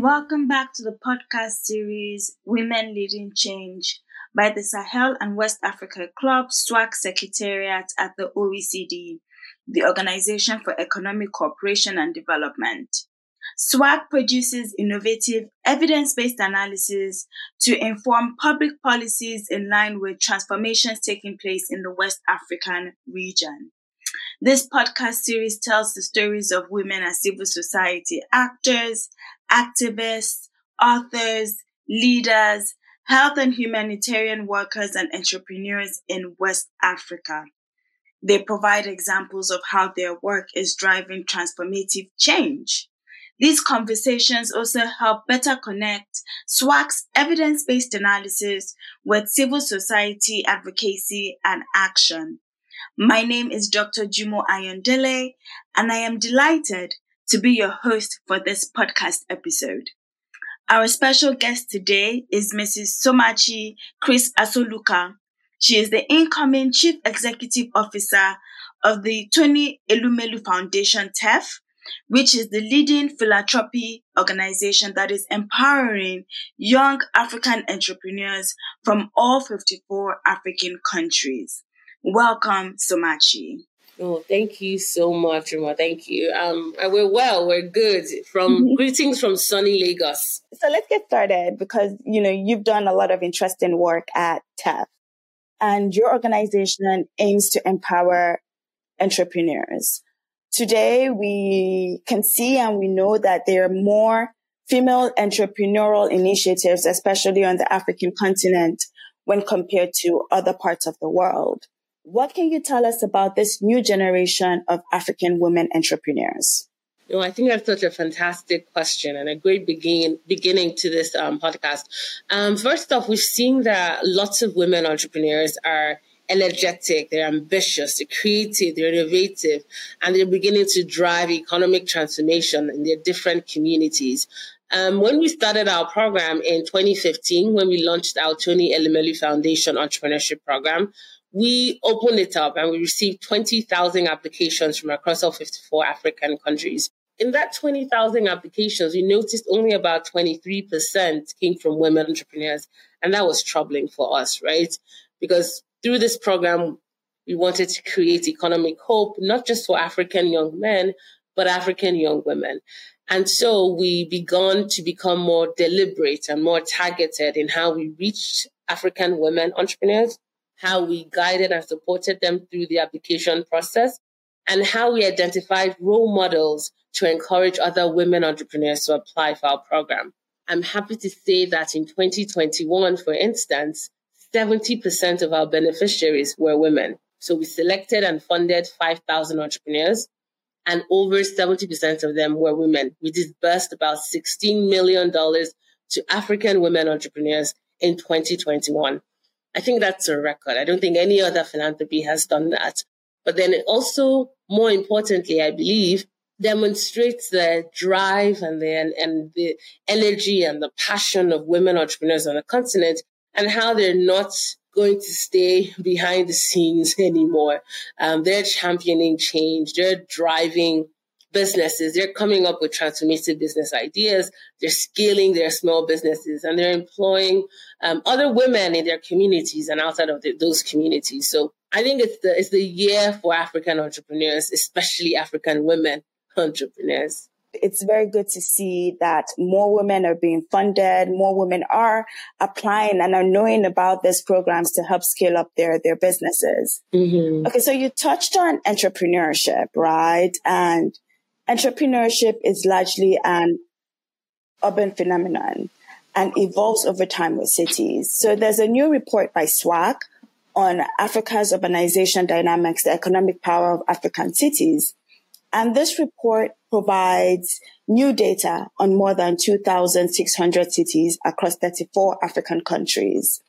Welcome back to the podcast series Women Leading Change by the Sahel and West Africa Club SWAC Secretariat at the OECD, the Organization for Economic Cooperation and Development. SWAC produces innovative evidence based analysis to inform public policies in line with transformations taking place in the West African region. This podcast series tells the stories of women as civil society actors, activists, authors, leaders, health and humanitarian workers, and entrepreneurs in West Africa. They provide examples of how their work is driving transformative change. These conversations also help better connect SWAC's evidence based analysis with civil society advocacy and action. My name is Dr. Jumo Ayandele, and I am delighted to be your host for this podcast episode. Our special guest today is Mrs. Somachi Chris Asoluka. She is the incoming Chief Executive Officer of the Tony Elumelu Foundation, TEF, which is the leading philanthropy organization that is empowering young African entrepreneurs from all 54 African countries. Welcome, Somachi. Oh, thank you so much, Rima. Thank you. Um, we're well. We're good. From mm-hmm. greetings from sunny Lagos. So let's get started because you know you've done a lot of interesting work at TEF, and your organization aims to empower entrepreneurs. Today, we can see and we know that there are more female entrepreneurial initiatives, especially on the African continent, when compared to other parts of the world. What can you tell us about this new generation of African women entrepreneurs? You know, I think that's such a fantastic question and a great begin, beginning to this um, podcast. Um, first off, we've seen that lots of women entrepreneurs are energetic, they're ambitious, they're creative, they're innovative, and they're beginning to drive economic transformation in their different communities. Um, when we started our program in 2015, when we launched our Tony Elumelu Foundation Entrepreneurship Program, we opened it up and we received 20,000 applications from across all 54 African countries. In that 20,000 applications, we noticed only about 23% came from women entrepreneurs. And that was troubling for us, right? Because through this program, we wanted to create economic hope, not just for African young men, but African young women. And so we began to become more deliberate and more targeted in how we reached African women entrepreneurs how we guided and supported them through the application process, and how we identified role models to encourage other women entrepreneurs to apply for our program. I'm happy to say that in 2021, for instance, 70% of our beneficiaries were women. So we selected and funded 5,000 entrepreneurs, and over 70% of them were women. We disbursed about $16 million to African women entrepreneurs in 2021. I think that's a record. I don't think any other philanthropy has done that. But then it also, more importantly, I believe, demonstrates the drive and the, and the energy and the passion of women entrepreneurs on the continent and how they're not going to stay behind the scenes anymore. Um, they're championing change. They're driving businesses. They're coming up with transformative business ideas. They're scaling their small businesses and they're employing um, other women in their communities and outside of the, those communities. So I think it's the, it's the year for African entrepreneurs, especially African women entrepreneurs. It's very good to see that more women are being funded, more women are applying and are knowing about these programs to help scale up their, their businesses. Mm-hmm. Okay. So you touched on entrepreneurship, right? And Entrepreneurship is largely an urban phenomenon and evolves over time with cities. So there's a new report by SWAC on Africa's urbanization dynamics, the economic power of African cities. And this report provides new data on more than 2,600 cities across 34 African countries.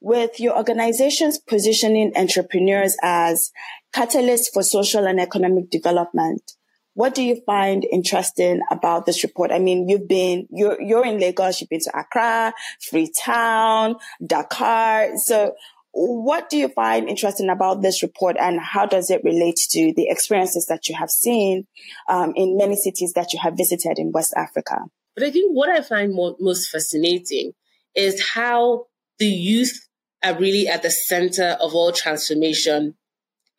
With your organization's positioning entrepreneurs as catalysts for social and economic development, what do you find interesting about this report? I mean, you've been, you're, you're in Lagos, you've been to Accra, Freetown, Dakar. So what do you find interesting about this report and how does it relate to the experiences that you have seen um, in many cities that you have visited in West Africa? But I think what I find more, most fascinating is how the youth are really at the center of all transformation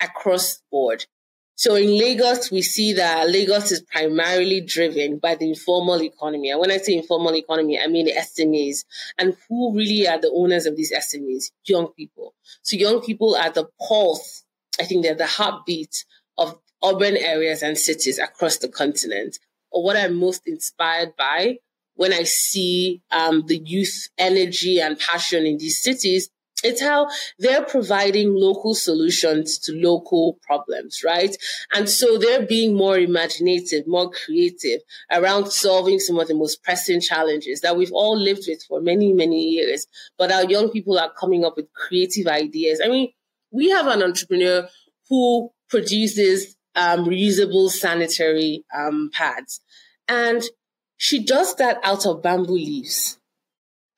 across the board. So in Lagos, we see that Lagos is primarily driven by the informal economy. And when I say informal economy, I mean the SMEs. And who really are the owners of these SMEs? Young people. So young people are the pulse. I think they're the heartbeat of urban areas and cities across the continent. Or what I'm most inspired by when I see um, the youth energy and passion in these cities it's how they're providing local solutions to local problems, right? And so they're being more imaginative, more creative around solving some of the most pressing challenges that we've all lived with for many, many years. But our young people are coming up with creative ideas. I mean, we have an entrepreneur who produces um, reusable sanitary um, pads, and she does that out of bamboo leaves.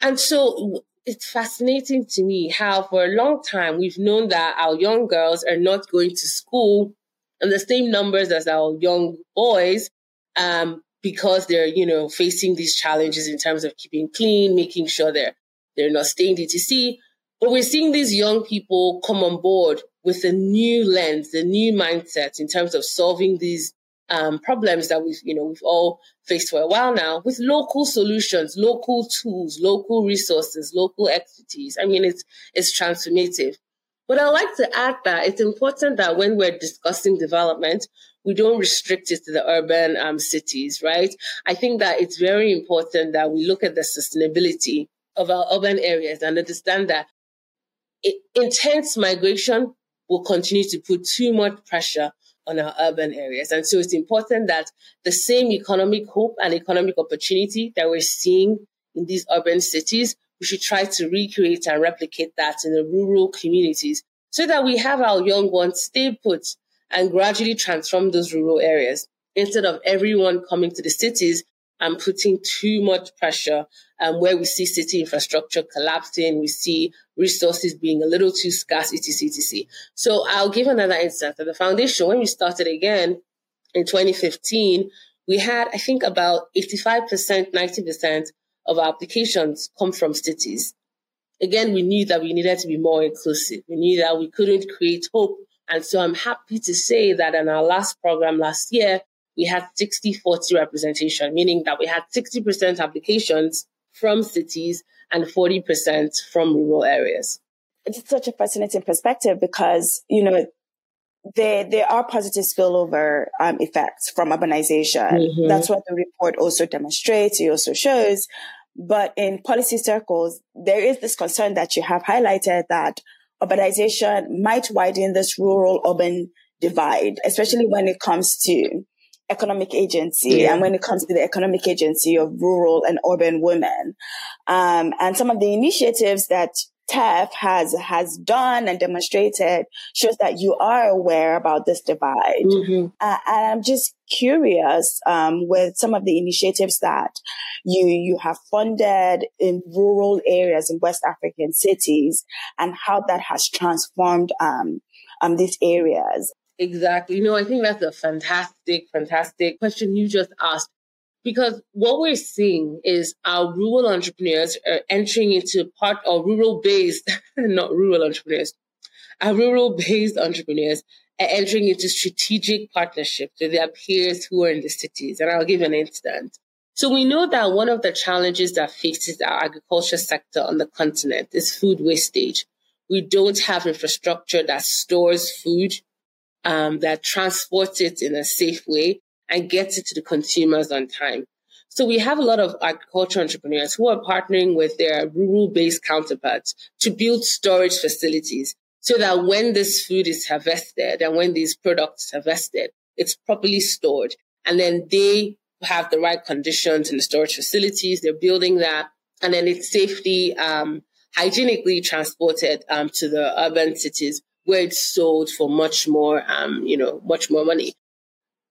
And so it's fascinating to me how for a long time we've known that our young girls are not going to school in the same numbers as our young boys um, because they're you know facing these challenges in terms of keeping clean making sure they're they're not staying DTC but we're seeing these young people come on board with a new lens a new mindset in terms of solving these um, problems that we've, you know, we've all faced for a while now with local solutions, local tools, local resources, local expertise. I mean, it's, it's transformative. But I'd like to add that it's important that when we're discussing development, we don't restrict it to the urban um, cities, right? I think that it's very important that we look at the sustainability of our urban areas and understand that it, intense migration will continue to put too much pressure on our urban areas. And so it's important that the same economic hope and economic opportunity that we're seeing in these urban cities, we should try to recreate and replicate that in the rural communities so that we have our young ones stay put and gradually transform those rural areas instead of everyone coming to the cities and putting too much pressure um, where we see city infrastructure collapsing, we see resources being a little too scarce, etc., etc. So I'll give another instance. At the foundation, when we started again in 2015, we had, I think, about 85%, 90% of our applications come from cities. Again, we knew that we needed to be more inclusive. We knew that we couldn't create hope. And so I'm happy to say that in our last program last year, we had 60 40 representation, meaning that we had 60% applications from cities and 40% from rural areas. It's such a fascinating perspective because, you know, there, there are positive spillover um, effects from urbanization. Mm-hmm. That's what the report also demonstrates. It also shows. But in policy circles, there is this concern that you have highlighted that urbanization might widen this rural urban divide, especially when it comes to economic agency yeah. and when it comes to the economic agency of rural and urban women. Um, and some of the initiatives that TEF has has done and demonstrated shows that you are aware about this divide. Mm-hmm. Uh, and I'm just curious um, with some of the initiatives that you you have funded in rural areas in West African cities and how that has transformed um, um, these areas. Exactly. You know, I think that's a fantastic, fantastic question you just asked. Because what we're seeing is our rural entrepreneurs are entering into part of rural based, not rural entrepreneurs, our rural based entrepreneurs are entering into strategic partnerships with their peers who are in the cities. And I'll give an instance. So we know that one of the challenges that faces our agriculture sector on the continent is food wastage. We don't have infrastructure that stores food um, that transports it in a safe way and gets it to the consumers on time. So we have a lot of agriculture entrepreneurs who are partnering with their rural based counterparts to build storage facilities so that when this food is harvested and when these products are harvested, it's properly stored. And then they have the right conditions in the storage facilities. They're building that and then it's safely, um, hygienically transported um, to the urban cities where it's sold for much more, um, you know, much more money.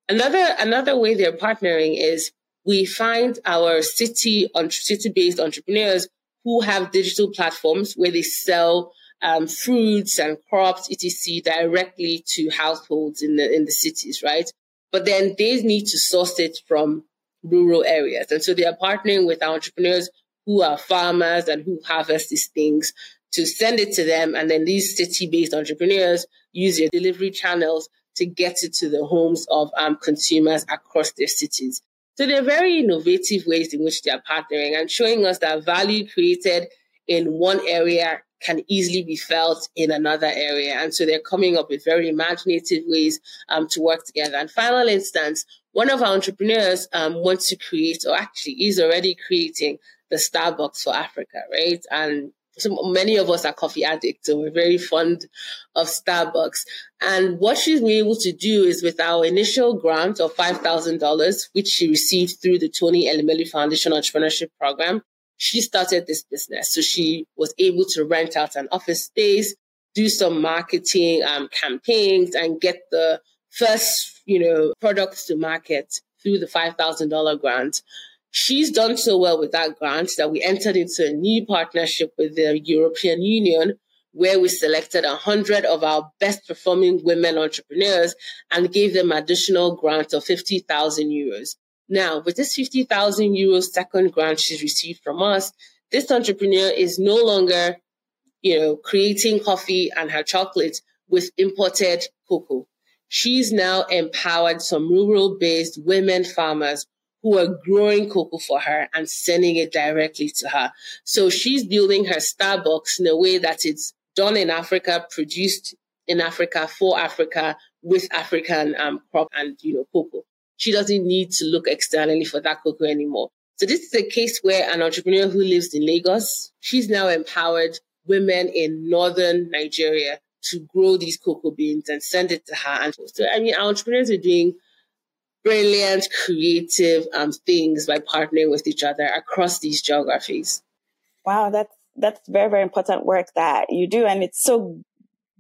Another another way they're partnering is we find our city on city based entrepreneurs who have digital platforms where they sell um, fruits and crops etc directly to households in the in the cities, right? But then they need to source it from rural areas. And so they are partnering with entrepreneurs who are farmers and who harvest these things to send it to them. And then these city based entrepreneurs use their delivery channels to get it to the homes of um, consumers across their cities. So they're very innovative ways in which they are partnering and showing us that value created in one area can easily be felt in another area. And so they're coming up with very imaginative ways um, to work together. And final instance, one of our entrepreneurs um, wants to create, or actually is already creating the Starbucks for Africa, right? And so many of us are coffee addicts, so we're very fond of Starbucks. And what she's been able to do is with our initial grant of $5,000, which she received through the Tony Elumelu Foundation Entrepreneurship Program, she started this business. So she was able to rent out an office space, do some marketing um, campaigns and get the first, you know, products to market through the $5,000 grant. She's done so well with that grant that we entered into a new partnership with the European Union where we selected 100 of our best performing women entrepreneurs and gave them additional grant of 50,000 euros. Now, with this 50,000 euros second grant she's received from us, this entrepreneur is no longer, you know, creating coffee and her chocolate with imported cocoa. She's now empowered some rural based women farmers who are growing cocoa for her and sending it directly to her. So she's building her Starbucks in a way that it's done in Africa, produced in Africa for Africa with African um, crop and, you know, cocoa. She doesn't need to look externally for that cocoa anymore. So this is a case where an entrepreneur who lives in Lagos, she's now empowered women in northern Nigeria to grow these cocoa beans and send it to her. And so, I mean, our entrepreneurs are doing brilliant, creative um, things by partnering with each other across these geographies. Wow, that's that's very very important work that you do, and it's so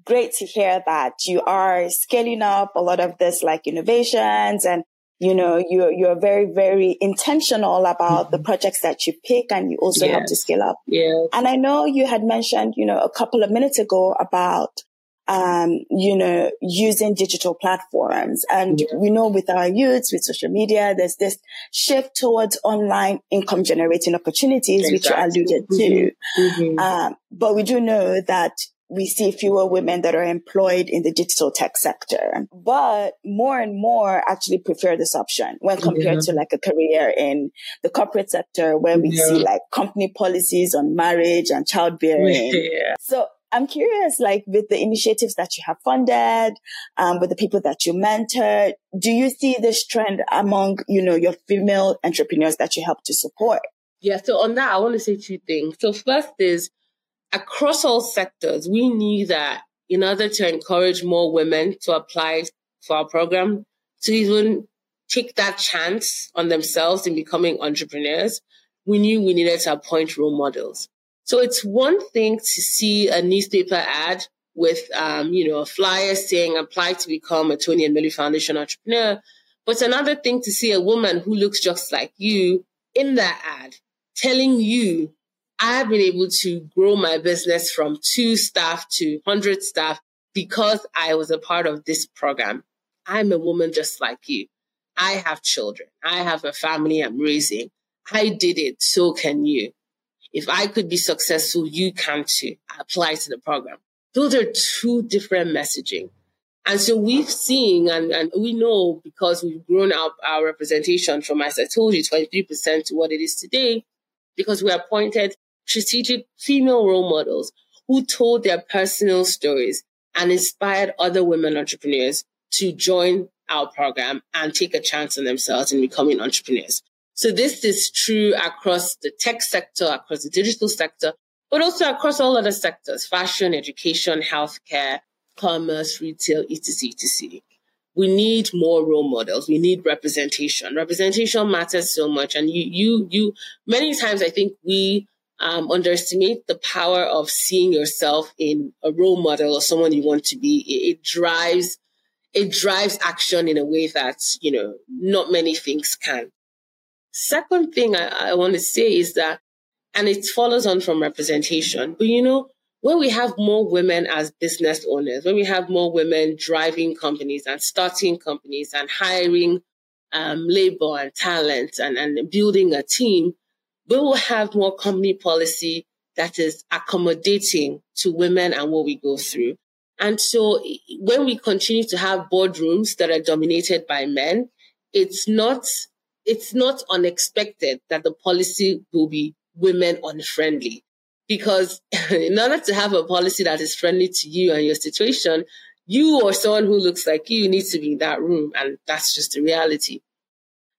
great to hear that you are scaling up a lot of this like innovations and you know you're you're very very intentional about mm-hmm. the projects that you pick and you also yes. help to scale up yeah and i know you had mentioned you know a couple of minutes ago about um, you know, using digital platforms. And yeah. we know with our youths, with social media, there's this shift towards online income generating opportunities, exactly. which you alluded to. Mm-hmm. mm-hmm. Um, but we do know that we see fewer women that are employed in the digital tech sector, but more and more actually prefer this option when compared yeah. to like a career in the corporate sector where we yeah. see like company policies on marriage and childbearing. Yeah. So I'm curious, like with the initiatives that you have funded, um, with the people that you mentor, do you see this trend among, you know, your female entrepreneurs that you help to support? Yeah. So on that, I want to say two things. So first is across all sectors, we knew that in order to encourage more women to apply for our program, to even take that chance on themselves in becoming entrepreneurs, we knew we needed to appoint role models. So it's one thing to see a newspaper ad with, um, you know, a flyer saying apply to become a Tony Elumelu Foundation entrepreneur. But it's another thing to see a woman who looks just like you in that ad telling you, I've been able to grow my business from two staff to 100 staff because I was a part of this program. I'm a woman just like you. I have children. I have a family I'm raising. I did it. So can you if I could be successful, you can too. Apply to the program. Those are two different messaging. And so we've seen and, and we know because we've grown up our representation from, as I told you, 23% to what it is today, because we appointed strategic female role models who told their personal stories and inspired other women entrepreneurs to join our program and take a chance on themselves in becoming entrepreneurs. So this is true across the tech sector, across the digital sector, but also across all other sectors, fashion, education, healthcare, commerce, retail, etc., etc. We need more role models. We need representation. Representation matters so much. And you, you, you, many times I think we um, underestimate the power of seeing yourself in a role model or someone you want to be. It, it drives, it drives action in a way that, you know, not many things can. Second thing I, I want to say is that, and it follows on from representation, but you know, when we have more women as business owners, when we have more women driving companies and starting companies and hiring um, labor and talent and, and building a team, we will have more company policy that is accommodating to women and what we go through. And so when we continue to have boardrooms that are dominated by men, it's not, it's not unexpected that the policy will be women unfriendly. Because in order to have a policy that is friendly to you and your situation, you or someone who looks like you needs to be in that room. And that's just the reality.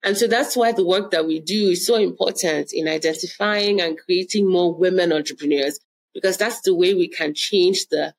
And so that's why the work that we do is so important in identifying and creating more women entrepreneurs, because that's the way we can change the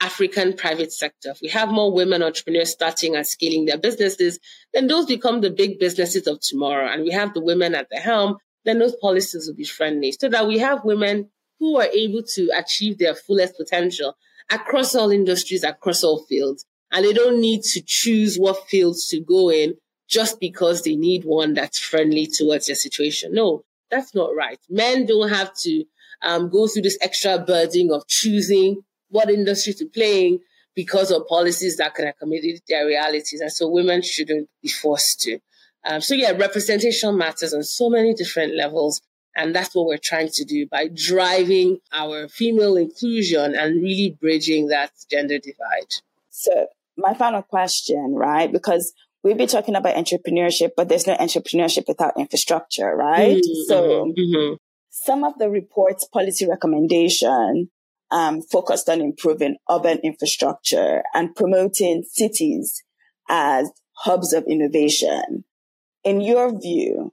African private sector. If we have more women entrepreneurs starting and scaling their businesses, then those become the big businesses of tomorrow. And we have the women at the helm, then those policies will be friendly so that we have women who are able to achieve their fullest potential across all industries, across all fields. And they don't need to choose what fields to go in just because they need one that's friendly towards their situation. No, that's not right. Men don't have to um, go through this extra burden of choosing what industry to play in because of policies that can accommodate their realities. And so women shouldn't be forced to. Um, so yeah, representation matters on so many different levels. And that's what we're trying to do by driving our female inclusion and really bridging that gender divide. So my final question, right? Because we've been talking about entrepreneurship, but there's no entrepreneurship without infrastructure, right? Mm-hmm, so mm-hmm. some of the report's policy recommendation um, focused on improving urban infrastructure and promoting cities as hubs of innovation. In your view,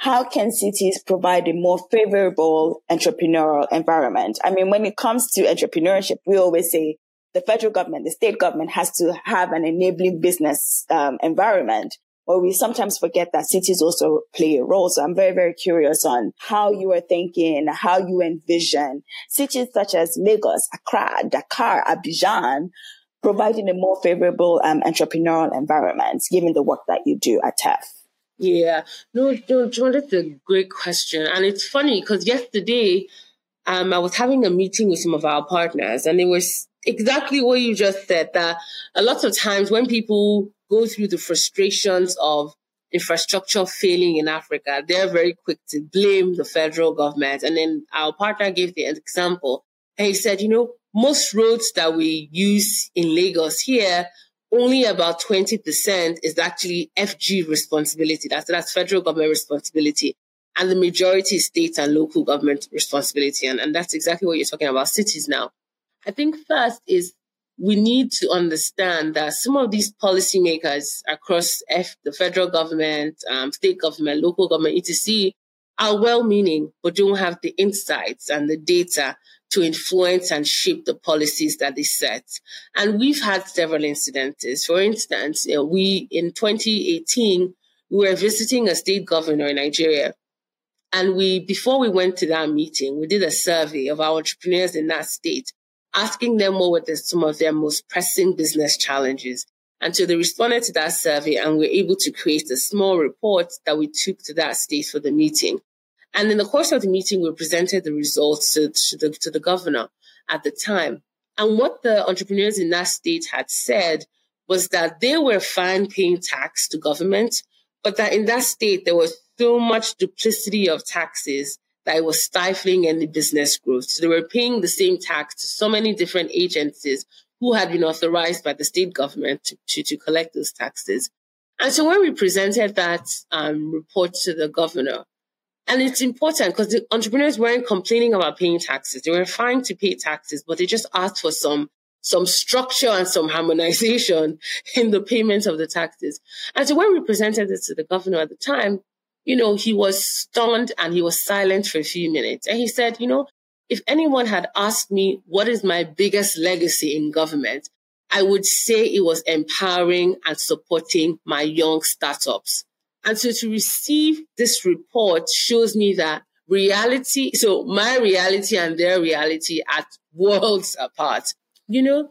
how can cities provide a more favorable entrepreneurial environment? I mean, when it comes to entrepreneurship, we always say the federal government, the state government has to have an enabling business um, environment. But we sometimes forget that cities also play a role. So I'm very, very curious on how you are thinking, how you envision cities such as Lagos, Accra, Dakar, Abidjan, providing a more favorable um, entrepreneurial environment, given the work that you do at TEF. Yeah, no, no, John, that's a great question. And it's funny because yesterday, um, I was having a meeting with some of our partners and it was exactly what you just said that a lot of times when people go through the frustrations of infrastructure failing in Africa, they're very quick to blame the federal government. And then our partner gave the example. And he said, you know, most roads that we use in Lagos here, only about 20% is actually FG responsibility. That's, that's federal government responsibility. And the majority is state and local government responsibility. And, and that's exactly what you're talking about cities now. I think first is we need to understand that some of these policymakers across F, the federal government, um, state government, local government, etc., are well-meaning, but don't have the insights and the data to influence and shape the policies that they set. And we've had several incidences. For instance, you know, we in 2018 we were visiting a state governor in Nigeria. And we, before we went to that meeting, we did a survey of our entrepreneurs in that state asking them what were the, some of their most pressing business challenges. And so they responded to that survey and we were able to create a small report that we took to that state for the meeting. And in the course of the meeting, we presented the results to, to, the, to the governor at the time. And what the entrepreneurs in that state had said was that they were fine paying tax to government, but that in that state, there was so much duplicity of taxes that it was stifling any business growth. So they were paying the same tax to so many different agencies who had been authorized by the state government to, to, to collect those taxes. And so when we presented that um, report to the governor, and it's important because the entrepreneurs weren't complaining about paying taxes. They were fine to pay taxes, but they just asked for some some structure and some harmonization in the payment of the taxes. And so when we presented this to the governor at the time, you know, he was stunned and he was silent for a few minutes. And he said, you know, if anyone had asked me what is my biggest legacy in government, I would say it was empowering and supporting my young startups. And so to receive this report shows me that reality, so my reality and their reality are worlds apart. You know,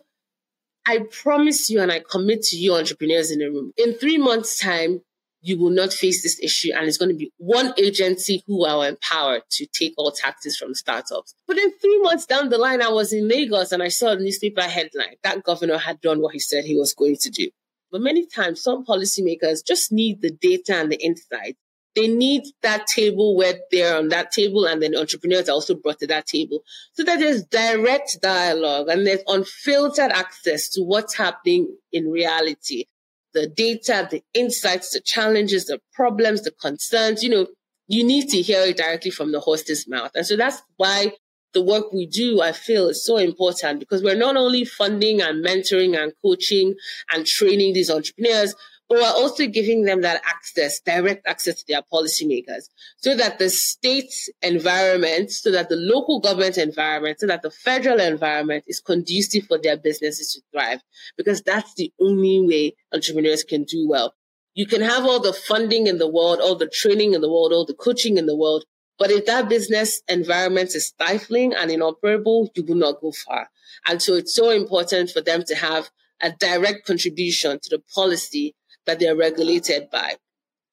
I promise you and I commit to you entrepreneurs in the room. In three months time, you will not face this issue. And it's going to be one agency who are empowered to take all taxes from startups. But then three months down the line, I was in Lagos and I saw a newspaper headline that governor had done what he said he was going to do. But many times, some policymakers just need the data and the insight. They need that table where they're on that table and then entrepreneurs are also brought to that table so that there's direct dialogue and there's unfiltered access to what's happening in reality. The data, the insights, the challenges, the problems, the concerns, you know, you need to hear it directly from the host's mouth. And so that's why the work we do, I feel is so important because we're not only funding and mentoring and coaching and training these entrepreneurs, but we're also giving them that access, direct access to their policymakers so that the state environment, so that the local government environment, so that the federal environment is conducive for their businesses to thrive because that's the only way entrepreneurs can do well. You can have all the funding in the world, all the training in the world, all the coaching in the world. But if that business environment is stifling and inoperable, you will not go far. And so it's so important for them to have a direct contribution to the policy that they're regulated by.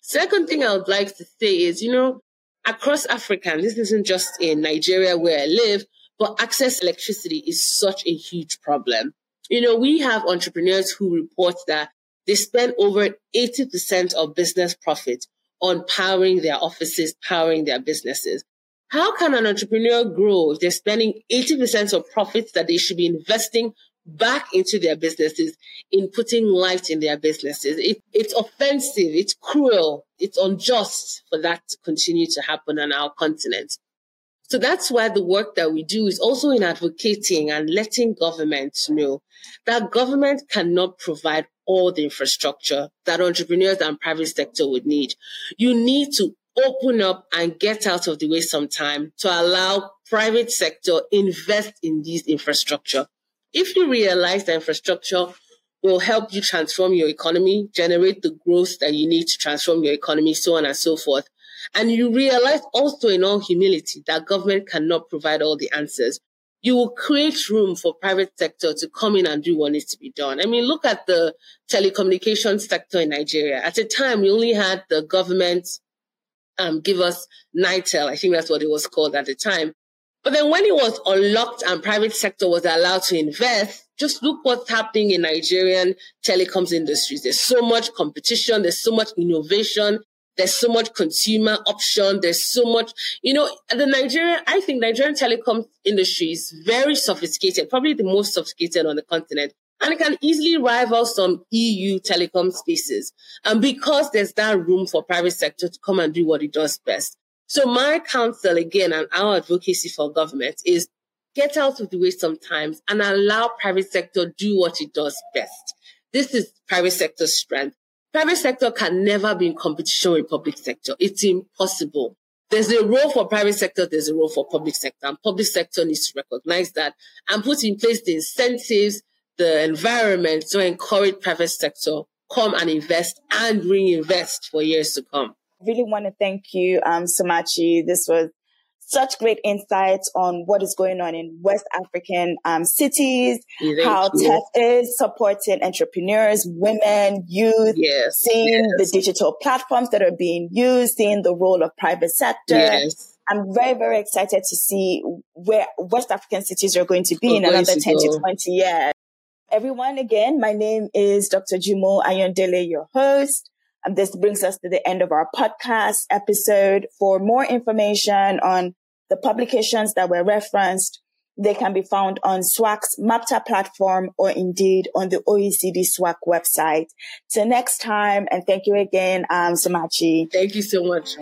Second thing I would like to say is, you know, across Africa, and this isn't just in Nigeria where I live, but access to electricity is such a huge problem. You know, we have entrepreneurs who report that they spend over 80% of business profit on powering their offices, powering their businesses. How can an entrepreneur grow if they're spending 80% of profits that they should be investing back into their businesses in putting light in their businesses? It, it's offensive. It's cruel. It's unjust for that to continue to happen on our continent. So that's why the work that we do is also in advocating and letting governments know that government cannot provide all the infrastructure that entrepreneurs and private sector would need. You need to open up and get out of the way sometime to allow private sector invest in these infrastructure. If you realize that infrastructure will help you transform your economy, generate the growth that you need to transform your economy, so on and so forth, and you realize also in all humility that government cannot provide all the answers. You will create room for private sector to come in and do what needs to be done. I mean, look at the telecommunications sector in Nigeria. At a time, we only had the government um, give us NITEL. I think that's what it was called at the time. But then when it was unlocked and private sector was allowed to invest, just look what's happening in Nigerian telecoms industries. There's so much competition. There's so much innovation. There's so much consumer option. There's so much, you know, the Nigerian, I think Nigerian telecom industry is very sophisticated, probably the most sophisticated on the continent. And it can easily rival some EU telecom spaces. And because there's that room for private sector to come and do what it does best. So my counsel again and our advocacy for government is get out of the way sometimes and allow private sector do what it does best. This is private sector strength. Private sector can never be in competition with public sector. It's impossible. There's a role for private sector, there's a role for public sector, and public sector needs to recognize that and put in place the incentives, the environment to encourage private sector come and invest and reinvest for years to come. Really want to thank you, um, Somachi. This was such great insights on what is going on in West African um, cities, Thank how you. TEF is supporting entrepreneurs, women, youth, yes, seeing yes. the digital platforms that are being used, seeing the role of private sector. Yes. I'm very, very excited to see where West African cities are going to be in another to 10 go. to 20 years. Everyone, again, my name is Dr. Jumo Ayandele, your host. And this brings us to the end of our podcast episode. For more information on the publications that were referenced, they can be found on SWAC's MAPTA platform or indeed on the OECD SWAC website. Till next time, and thank you again, um, Somachi. Thank you so much.